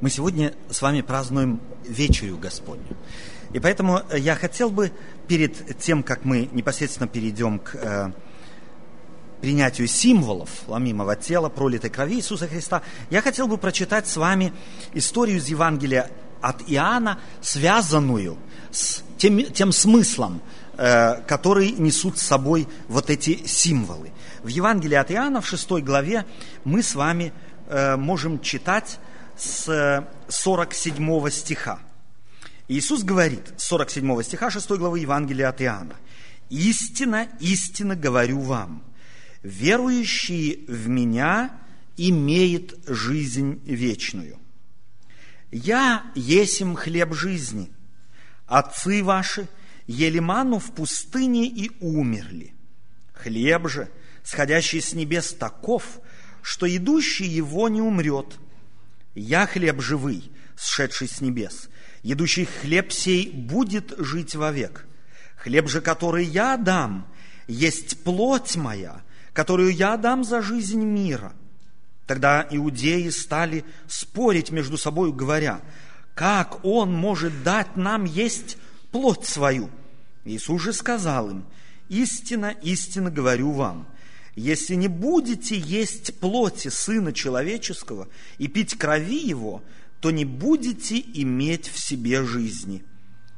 Мы сегодня с вами празднуем вечерю Господню. И поэтому я хотел бы перед тем, как мы непосредственно перейдем к э, принятию символов ломимого тела, пролитой крови Иисуса Христа, я хотел бы прочитать с вами историю из Евангелия от Иоанна, связанную с тем, тем смыслом, э, который несут с собой вот эти символы. В Евангелии от Иоанна в 6 главе мы с вами э, можем читать с 47 стиха. Иисус говорит, 47 стиха 6 главы Евангелия от Иоанна, «Истина, истина говорю вам, верующий в Меня имеет жизнь вечную. Я есим хлеб жизни. Отцы ваши ели ману в пустыне и умерли. Хлеб же, сходящий с небес, таков, что идущий его не умрет. Я хлеб живый, сшедший с небес. Едущий хлеб сей будет жить вовек. Хлеб же, который я дам, есть плоть моя, которую я дам за жизнь мира. Тогда иудеи стали спорить между собой, говоря, как он может дать нам есть плоть свою? Иисус же сказал им, истинно, истинно говорю вам, если не будете есть плоти Сына Человеческого и пить крови Его, то не будете иметь в себе жизни.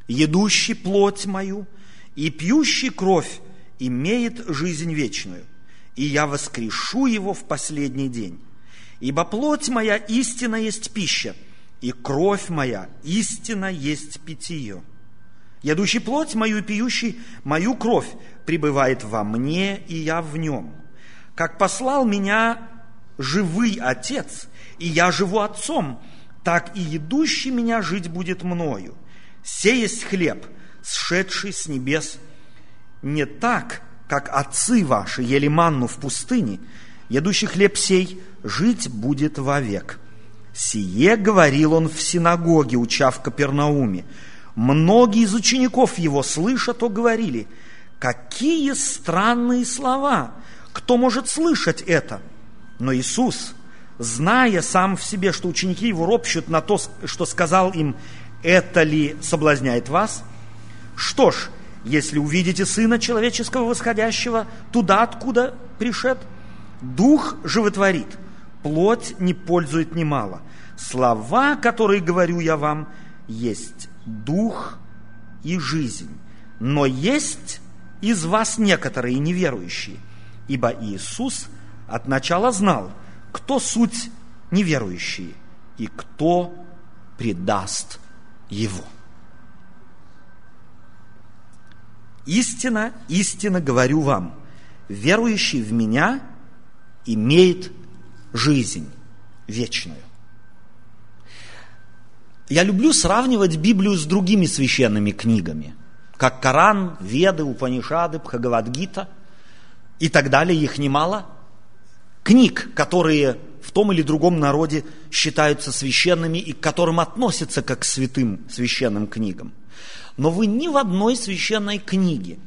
Едущий плоть мою и пьющий кровь имеет жизнь вечную, и я воскрешу его в последний день. Ибо плоть моя истина есть пища, и кровь моя истина есть питье. Ядущий плоть мою и пьющий мою кровь пребывает во мне, и я в нем. Как послал меня живый Отец, и я живу Отцом, так и едущий меня жить будет мною. Сей есть хлеб, сшедший с небес, не так, как отцы ваши ели манну в пустыне, едущий хлеб сей жить будет вовек. Сие говорил он в синагоге, уча в Капернауме. Многие из учеников его, слыша, то говорили, какие странные слова, кто может слышать это? Но Иисус, зная сам в себе, что ученики его ропщут на то, что сказал им, это ли соблазняет вас? Что ж, если увидите Сына Человеческого восходящего туда, откуда пришед, Дух животворит, плоть не пользует немало. Слова, которые говорю я вам, есть Дух и жизнь. Но есть из вас некоторые неверующие, ибо Иисус от начала знал, кто суть неверующие и кто предаст Его. Истина, истинно говорю вам, верующий в Меня имеет жизнь вечную. Я люблю сравнивать Библию с другими священными книгами, как Коран, Веды, Упанишады, Бхагавадгита и так далее, их немало. Книг, которые в том или другом народе считаются священными и к которым относятся как к святым священным книгам – но вы ни в одной священной книге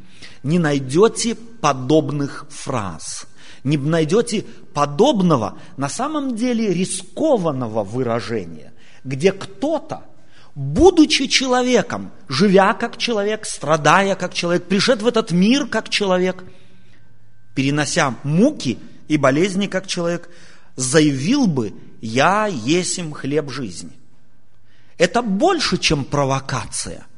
не найдете подобных фраз, не найдете подобного, на самом деле рискованного выражения, где кто-то, будучи человеком, живя как человек, страдая как человек, пришед в этот мир как человек, перенося муки и болезни как человек, заявил бы, я есим хлеб жизни. Это больше, чем провокация –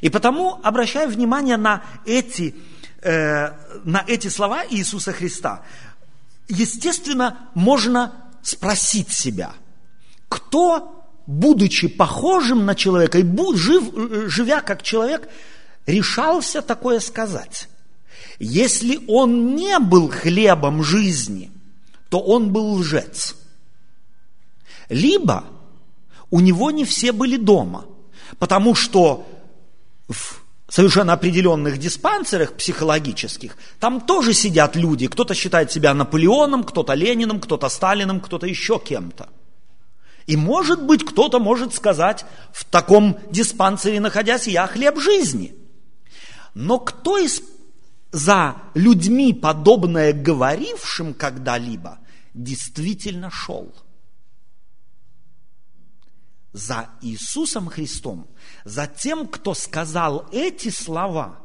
и потому обращаю внимание на эти, э, на эти слова Иисуса Христа. Естественно, можно спросить себя, кто, будучи похожим на человека и жив, живя как человек, решался такое сказать? Если он не был хлебом жизни, то он был лжец. Либо у него не все были дома, потому что в совершенно определенных диспансерах психологических, там тоже сидят люди. Кто-то считает себя Наполеоном, кто-то Лениным, кто-то Сталиным, кто-то еще кем-то. И может быть, кто-то может сказать, в таком диспансере находясь, я хлеб жизни. Но кто из за людьми, подобное говорившим когда-либо, действительно шел? за Иисусом Христом, за тем, кто сказал эти слова,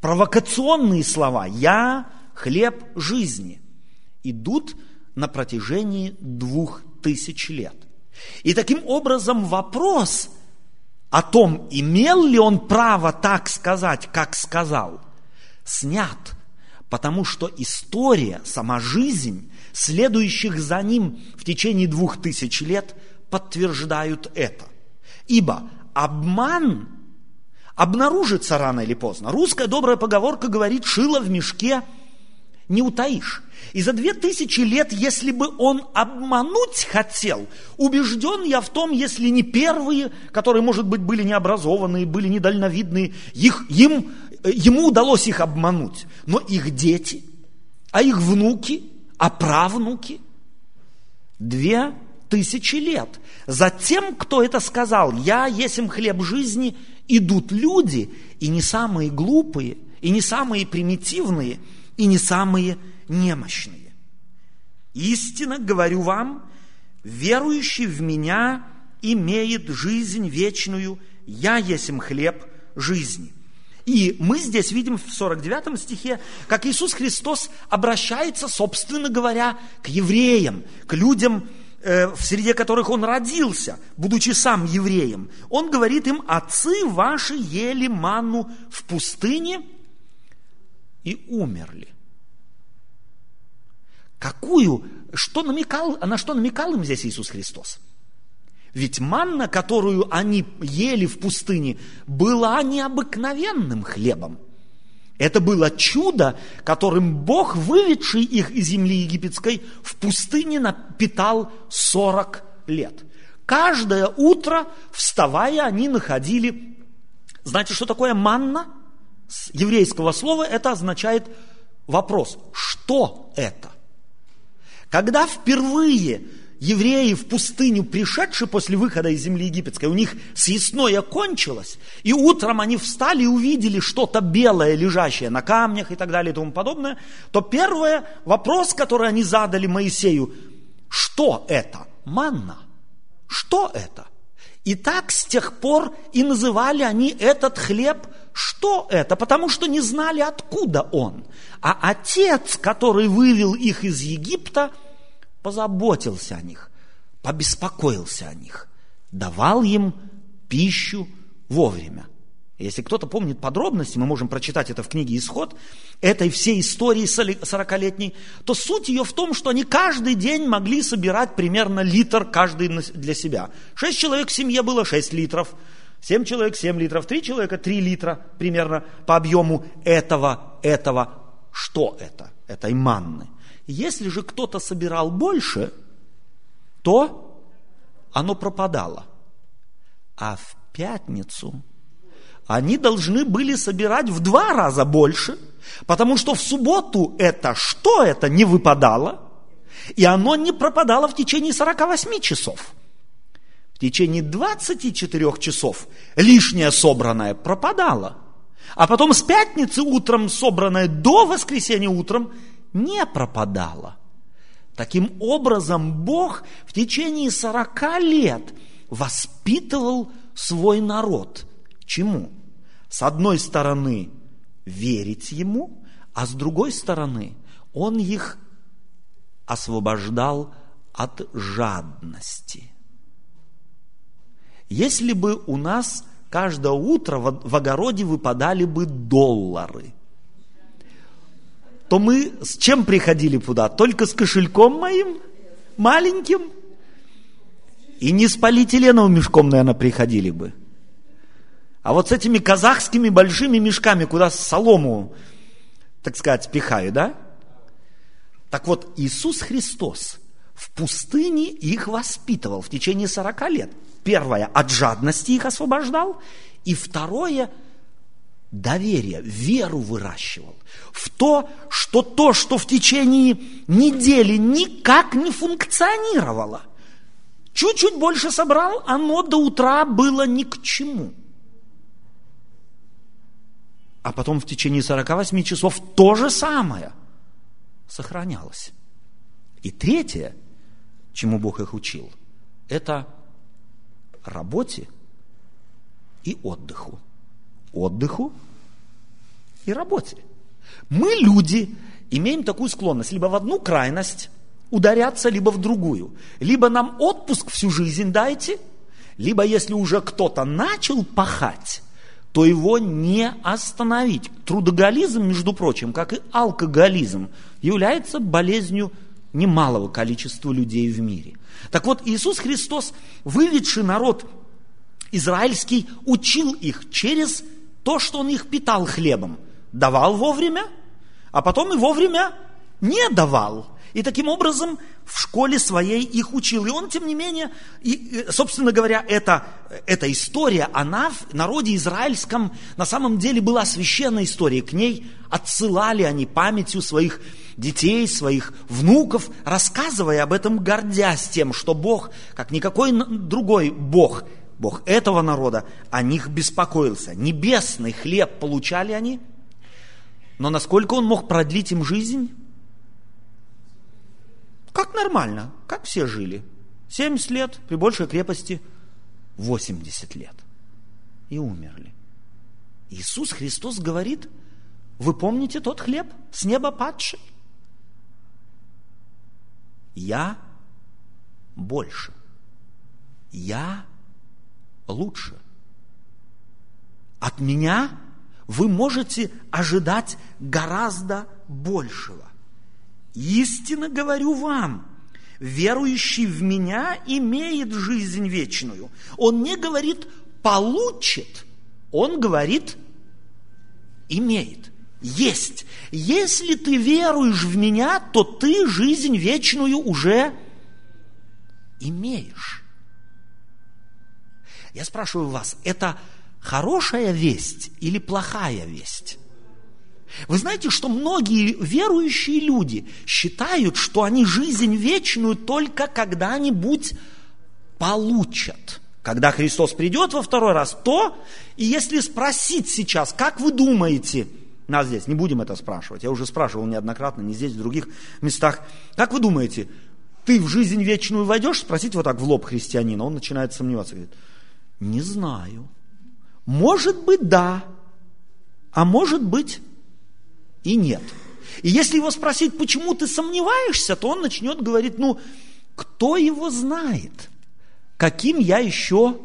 провокационные слова «Я хлеб жизни», идут на протяжении двух тысяч лет. И таким образом вопрос о том, имел ли он право так сказать, как сказал, снят, потому что история, сама жизнь, следующих за ним в течение двух тысяч лет подтверждают это. Ибо обман обнаружится рано или поздно. Русская добрая поговорка говорит, шило в мешке не утаишь. И за две тысячи лет, если бы он обмануть хотел, убежден я в том, если не первые, которые, может быть, были необразованные, были недальновидные, их, им, ему удалось их обмануть, но их дети, а их внуки, а правнуки, две тысячи лет. За тем, кто это сказал, я есим хлеб жизни, идут люди, и не самые глупые, и не самые примитивные, и не самые немощные. Истинно говорю вам, верующий в меня имеет жизнь вечную, я есим хлеб жизни. И мы здесь видим в 49 стихе, как Иисус Христос обращается, собственно говоря, к евреям, к людям, э, в среде которых Он родился, будучи сам евреем. Он говорит им, отцы ваши ели манну в пустыне и умерли. Какую, что намекал, на что намекал им здесь Иисус Христос? Ведь манна, которую они ели в пустыне, была необыкновенным хлебом. Это было чудо, которым Бог, выведший их из земли египетской, в пустыне напитал 40 лет. Каждое утро, вставая, они находили... Знаете, что такое манна? С еврейского слова это означает вопрос. Что это? Когда впервые евреи в пустыню, пришедшие после выхода из земли египетской, у них съестное кончилось, и утром они встали и увидели что-то белое, лежащее на камнях и так далее и тому подобное, то первый вопрос, который они задали Моисею, что это? Манна. Что это? И так с тех пор и называли они этот хлеб что это? Потому что не знали, откуда он. А отец, который вывел их из Египта, позаботился о них, побеспокоился о них, давал им пищу вовремя. Если кто-то помнит подробности, мы можем прочитать это в книге «Исход», этой всей истории 40-летней, то суть ее в том, что они каждый день могли собирать примерно литр каждый для себя. Шесть человек в семье было шесть литров, семь человек семь литров, три человека три литра примерно по объему этого, этого, что это? Этой манны. Если же кто-то собирал больше, то оно пропадало. А в пятницу они должны были собирать в два раза больше, потому что в субботу это что это не выпадало, и оно не пропадало в течение 48 часов. В течение 24 часов лишнее собранное пропадало. А потом с пятницы утром собранное до воскресенья утром не пропадало. Таким образом, Бог в течение 40 лет воспитывал свой народ. Чему? С одной стороны, верить Ему, а с другой стороны, Он их освобождал от жадности. Если бы у нас каждое утро в огороде выпадали бы доллары, то мы с чем приходили туда? Только с кошельком моим, маленьким? И не с полиэтиленовым мешком, наверное, приходили бы. А вот с этими казахскими большими мешками, куда солому, так сказать, пихают, да? Так вот, Иисус Христос в пустыне их воспитывал в течение 40 лет. Первое, от жадности их освобождал. И второе, доверие, веру выращивал в то, что то, что в течение недели никак не функционировало, чуть-чуть больше собрал, оно до утра было ни к чему – а потом в течение 48 часов то же самое сохранялось. И третье, чему Бог их учил, это работе и отдыху. Отдыху и работе. Мы, люди, имеем такую склонность либо в одну крайность ударяться, либо в другую. Либо нам отпуск всю жизнь дайте, либо если уже кто-то начал пахать, то его не остановить. Трудоголизм, между прочим, как и алкоголизм, является болезнью немалого количества людей в мире. Так вот, Иисус Христос, выведший народ израильский, учил их через то, что Он их питал хлебом. Давал вовремя, а потом и вовремя не давал. И таким образом в школе своей их учил. И он, тем не менее, и, собственно говоря, эта, эта история, она в народе израильском на самом деле была священная история. К ней отсылали они памятью своих детей, своих внуков, рассказывая об этом, гордясь тем, что Бог, как никакой другой Бог, Бог этого народа, о них беспокоился. Небесный хлеб получали они, но насколько он мог продлить им жизнь? Как нормально, как все жили. 70 лет, при большей крепости 80 лет. И умерли. Иисус Христос говорит, вы помните тот хлеб с неба падший? Я больше. Я лучше. От меня вы можете ожидать гораздо большего. Истинно говорю вам, верующий в меня имеет жизнь вечную. Он не говорит получит, он говорит имеет, есть. Если ты веруешь в меня, то ты жизнь вечную уже имеешь. Я спрашиваю вас, это хорошая весть или плохая весть? Вы знаете, что многие верующие люди считают, что они жизнь вечную только когда-нибудь получат. Когда Христос придет во второй раз, то, и если спросить сейчас, как вы думаете, нас здесь, не будем это спрашивать, я уже спрашивал неоднократно, не здесь, в других местах, как вы думаете, ты в жизнь вечную войдешь? Спросите вот так в лоб христианина, он начинает сомневаться, говорит, не знаю. Может быть, да, а может быть, и нет. И если его спросить, почему ты сомневаешься, то он начнет говорить, ну, кто его знает, каким я еще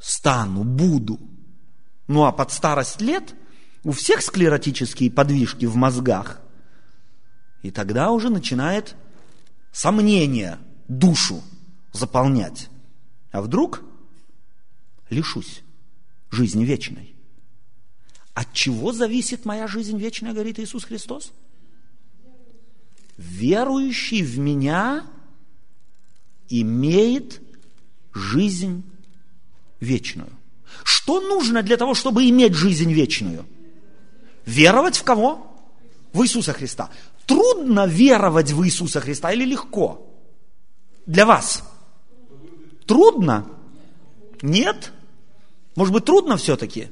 стану, буду. Ну, а под старость лет у всех склеротические подвижки в мозгах. И тогда уже начинает сомнение душу заполнять. А вдруг лишусь жизни вечной? От чего зависит моя жизнь вечная, говорит Иисус Христос? Верующий в меня имеет жизнь вечную. Что нужно для того, чтобы иметь жизнь вечную? Веровать в кого? В Иисуса Христа. Трудно веровать в Иисуса Христа или легко? Для вас? Трудно? Нет? Может быть, трудно все-таки?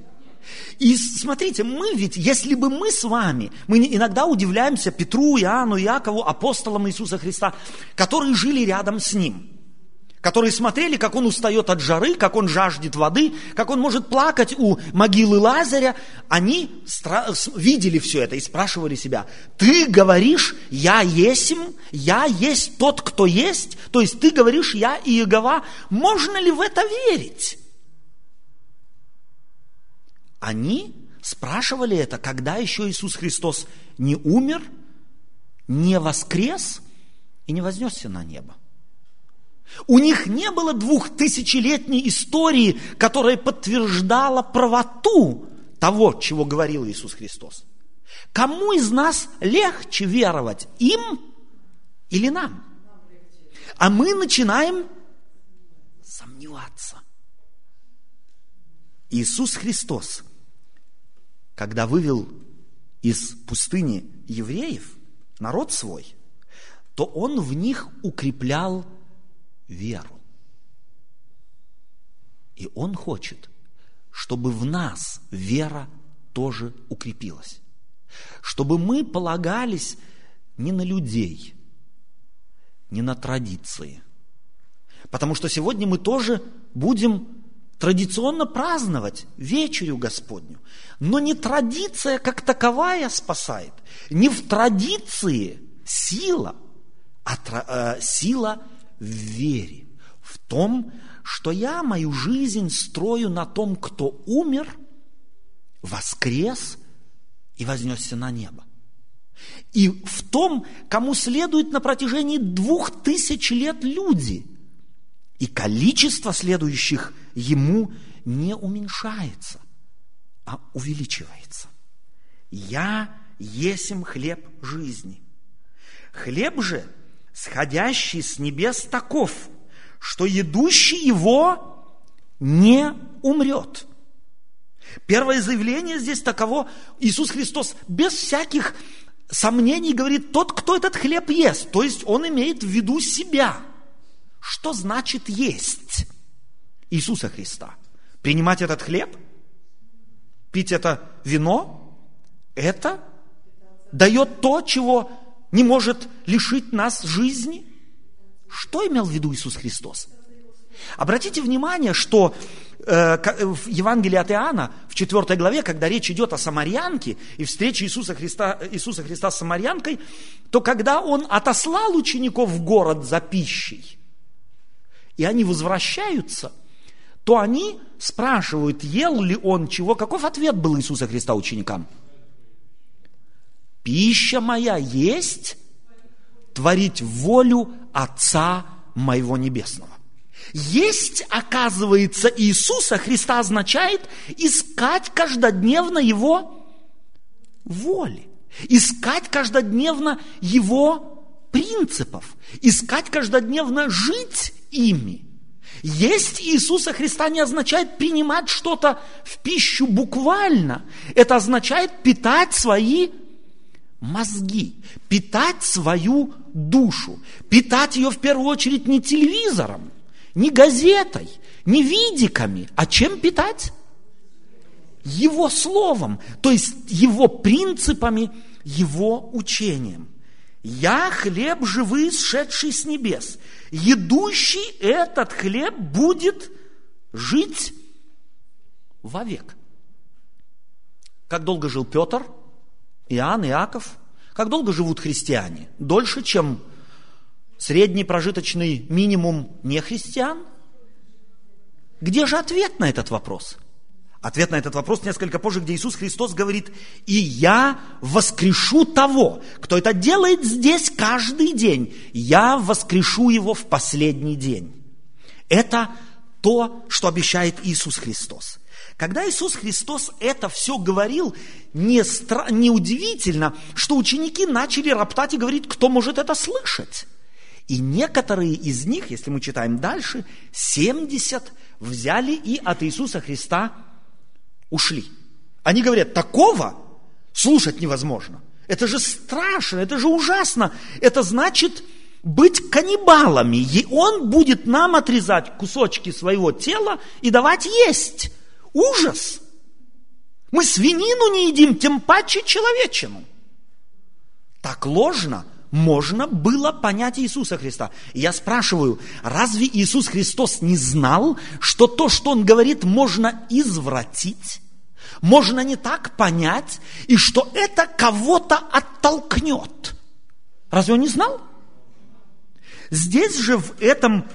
И смотрите, мы ведь, если бы мы с вами, мы иногда удивляемся Петру, Иоанну, Якову, апостолам Иисуса Христа, которые жили рядом с Ним, которые смотрели, как Он устает от жары, как Он жаждет воды, как Он может плакать у могилы Лазаря. Они видели все это и спрашивали себя, ты говоришь, я есим, я есть тот, кто есть, то есть ты говоришь, я Иегова, можно ли в это верить? Они спрашивали это, когда еще Иисус Христос не умер, не воскрес и не вознесся на небо. У них не было двухтысячелетней истории, которая подтверждала правоту того, чего говорил Иисус Христос. Кому из нас легче веровать, им или нам? А мы начинаем сомневаться. Иисус Христос когда вывел из пустыни евреев, народ свой, то он в них укреплял веру. И он хочет, чтобы в нас вера тоже укрепилась. Чтобы мы полагались не на людей, не на традиции. Потому что сегодня мы тоже будем традиционно праздновать вечерю Господню. Но не традиция как таковая спасает. Не в традиции сила, а э, сила в вере. В том, что я мою жизнь строю на том, кто умер, воскрес и вознесся на небо. И в том, кому следует на протяжении двух тысяч лет люди. И количество следующих ему не уменьшается, а увеличивается. Я есим хлеб жизни. Хлеб же, сходящий с небес таков, что едущий его не умрет. Первое заявление здесь таково, Иисус Христос без всяких сомнений говорит, тот, кто этот хлеб ест, то есть он имеет в виду себя. Что значит есть Иисуса Христа? Принимать этот хлеб? Пить это вино? Это дает то, чего не может лишить нас жизни? Что имел в виду Иисус Христос? Обратите внимание, что Э, в Евангелии от Иоанна, в 4 главе, когда речь идет о самарянке и встрече Иисуса Христа, Иисуса Христа с самарянкой, то когда он отослал учеников в город за пищей, и они возвращаются, то они спрашивают, ел ли он чего, каков ответ был Иисуса Христа ученикам? Пища моя есть творить волю Отца моего Небесного. Есть, оказывается, Иисуса Христа означает искать каждодневно Его воли, искать каждодневно Его принципов, искать каждодневно жить ими. Есть Иисуса Христа не означает принимать что-то в пищу буквально. Это означает питать свои мозги, питать свою душу, питать ее в первую очередь не телевизором, не газетой, не видиками, а чем питать? Его словом, то есть его принципами, его учением. Я хлеб живый, сшедший с небес. Едущий этот хлеб будет жить вовек. Как долго жил Петр, Иоанн, Иаков? Как долго живут христиане? Дольше, чем средний прожиточный минимум не христиан? Где же ответ на этот вопрос? Ответ на этот вопрос несколько позже, где Иисус Христос говорит, «И я воскрешу того, кто это делает здесь каждый день, я воскрешу его в последний день». Это то, что обещает Иисус Христос. Когда Иисус Христос это все говорил, не, стра... не удивительно, что ученики начали роптать и говорить, кто может это слышать. И некоторые из них, если мы читаем дальше, 70 взяли и от Иисуса Христа ушли. Они говорят, такого слушать невозможно. Это же страшно, это же ужасно. Это значит быть каннибалами. И он будет нам отрезать кусочки своего тела и давать есть. Ужас! Мы свинину не едим, тем паче человечину. Так ложно – можно было понять Иисуса Христа. И я спрашиваю, разве Иисус Христос не знал, что то, что Он говорит, можно извратить? Можно не так понять, и что это кого-то оттолкнет. Разве он не знал? Здесь же в этом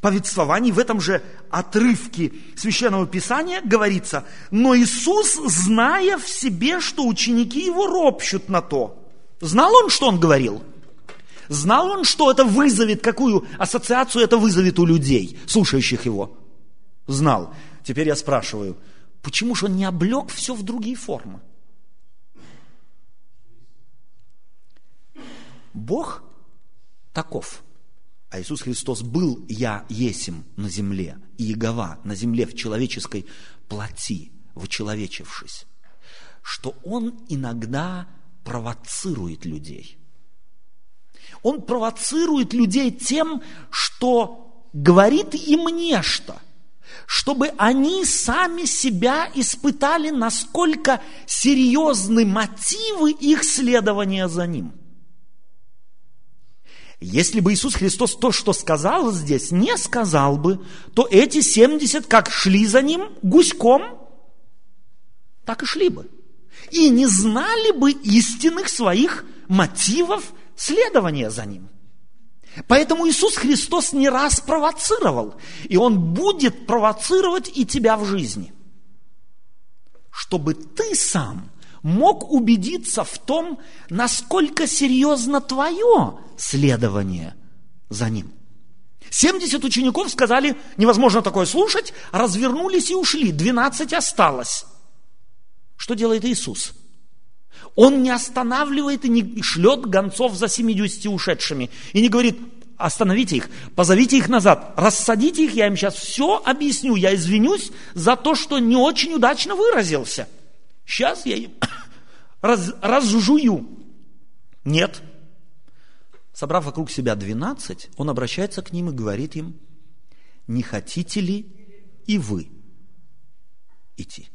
повествовании, в этом же отрывке Священного Писания говорится, но Иисус, зная в себе, что ученики его ропщут на то, Знал он, что он говорил? Знал он, что это вызовет, какую ассоциацию это вызовет у людей, слушающих его? Знал. Теперь я спрашиваю, почему же он не облег все в другие формы? Бог таков. А Иисус Христос был «Я есим» на земле, и Иегова на земле в человеческой плоти, вычеловечившись, что Он иногда провоцирует людей. Он провоцирует людей тем, что говорит им нечто, чтобы они сами себя испытали, насколько серьезны мотивы их следования за ним. Если бы Иисус Христос то, что сказал здесь, не сказал бы, то эти 70 как шли за ним гуськом, так и шли бы. И не знали бы истинных своих мотивов следования за ним. Поэтому Иисус Христос не раз провоцировал, и Он будет провоцировать и тебя в жизни, чтобы ты сам мог убедиться в том, насколько серьезно твое следование за Ним. 70 учеников сказали, невозможно такое слушать, развернулись и ушли, 12 осталось. Что делает Иисус? Он не останавливает и не шлет гонцов за 70 ушедшими. И не говорит, остановите их, позовите их назад, рассадите их, я им сейчас все объясню, я извинюсь за то, что не очень удачно выразился. Сейчас я им раз, разжую. Нет. Собрав вокруг себя 12, он обращается к ним и говорит им, не хотите ли и вы идти?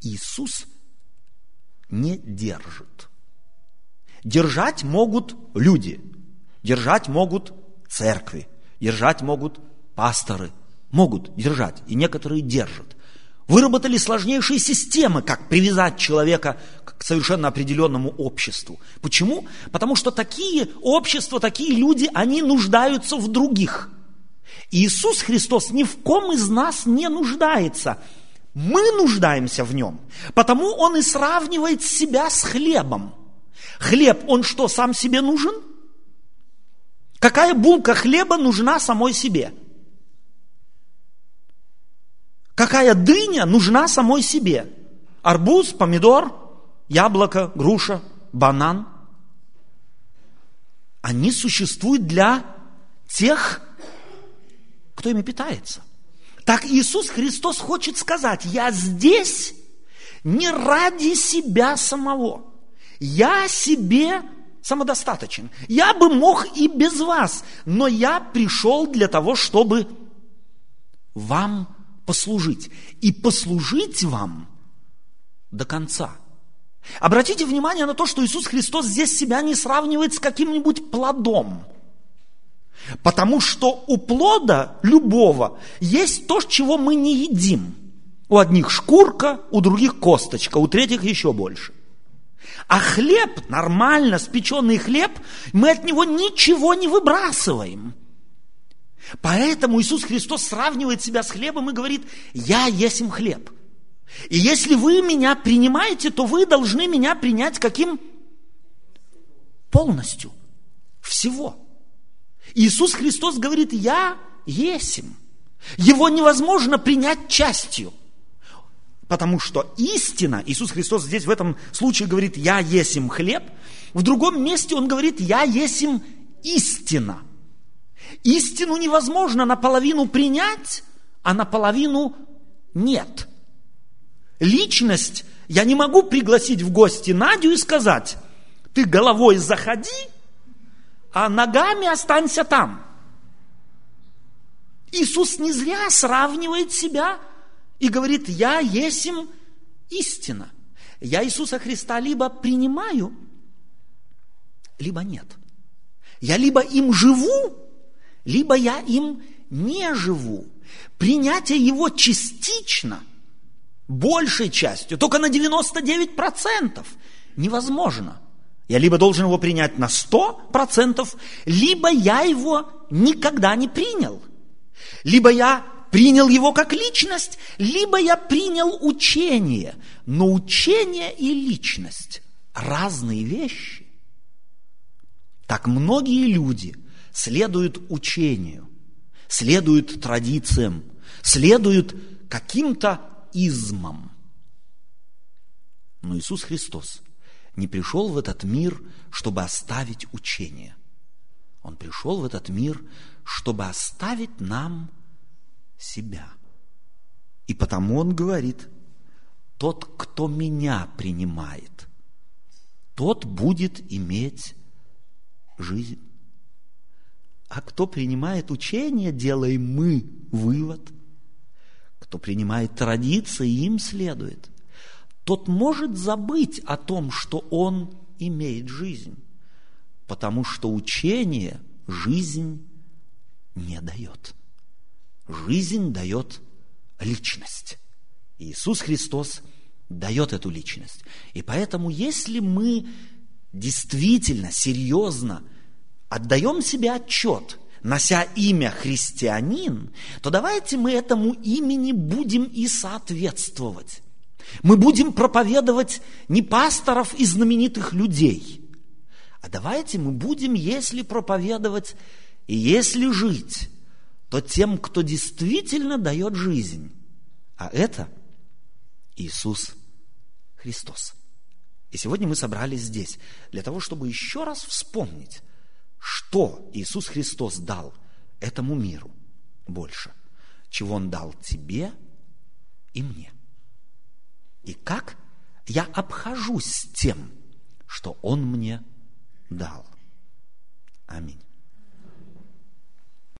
Иисус не держит. Держать могут люди, держать могут церкви, держать могут пасторы, могут держать, и некоторые держат. Выработали сложнейшие системы, как привязать человека к совершенно определенному обществу. Почему? Потому что такие общества, такие люди, они нуждаются в других. Иисус Христос ни в ком из нас не нуждается. Мы нуждаемся в нем. Потому он и сравнивает себя с хлебом. Хлеб, он что, сам себе нужен? Какая булка хлеба нужна самой себе? Какая дыня нужна самой себе? Арбуз, помидор, яблоко, груша, банан. Они существуют для тех, кто ими питается. Так Иисус Христос хочет сказать, я здесь не ради себя самого. Я себе самодостаточен. Я бы мог и без вас, но я пришел для того, чтобы вам послужить. И послужить вам до конца. Обратите внимание на то, что Иисус Христос здесь себя не сравнивает с каким-нибудь плодом – Потому что у плода любого есть то, чего мы не едим. У одних шкурка, у других косточка, у третьих еще больше. А хлеб, нормально спеченный хлеб, мы от него ничего не выбрасываем. Поэтому Иисус Христос сравнивает себя с хлебом и говорит, я есть им хлеб. И если вы меня принимаете, то вы должны меня принять каким? Полностью. Всего. Иисус Христос говорит, я есим. Его невозможно принять частью. Потому что истина, Иисус Христос здесь в этом случае говорит, я есим хлеб. В другом месте он говорит, я есим истина. Истину невозможно наполовину принять, а наполовину нет. Личность, я не могу пригласить в гости Надю и сказать, ты головой заходи, а ногами останься там. Иисус не зря сравнивает себя и говорит, я есим истина. Я Иисуса Христа либо принимаю, либо нет. Я либо им живу, либо я им не живу. Принятие его частично, большей частью, только на 99% невозможно – я либо должен его принять на 100%, либо я его никогда не принял. Либо я принял его как личность, либо я принял учение. Но учение и личность – разные вещи. Так многие люди следуют учению, следуют традициям, следуют каким-то измам. Но Иисус Христос – не пришел в этот мир, чтобы оставить учение. Он пришел в этот мир, чтобы оставить нам себя. И потому он говорит, тот, кто меня принимает, тот будет иметь жизнь. А кто принимает учение, делаем мы вывод. Кто принимает традиции, им следует – тот может забыть о том, что он имеет жизнь. потому что учение жизнь не дает. Жизнь дает личность. Иисус Христос дает эту личность. И поэтому, если мы действительно, серьезно отдаем себе отчет, нося имя христианин, то давайте мы этому имени будем и соответствовать. Мы будем проповедовать не пасторов и знаменитых людей, а давайте мы будем, если проповедовать и если жить, то тем, кто действительно дает жизнь. А это Иисус Христос. И сегодня мы собрались здесь для того, чтобы еще раз вспомнить, что Иисус Христос дал этому миру больше, чего Он дал тебе и мне. И как я обхожусь с тем, что Он мне дал. Аминь.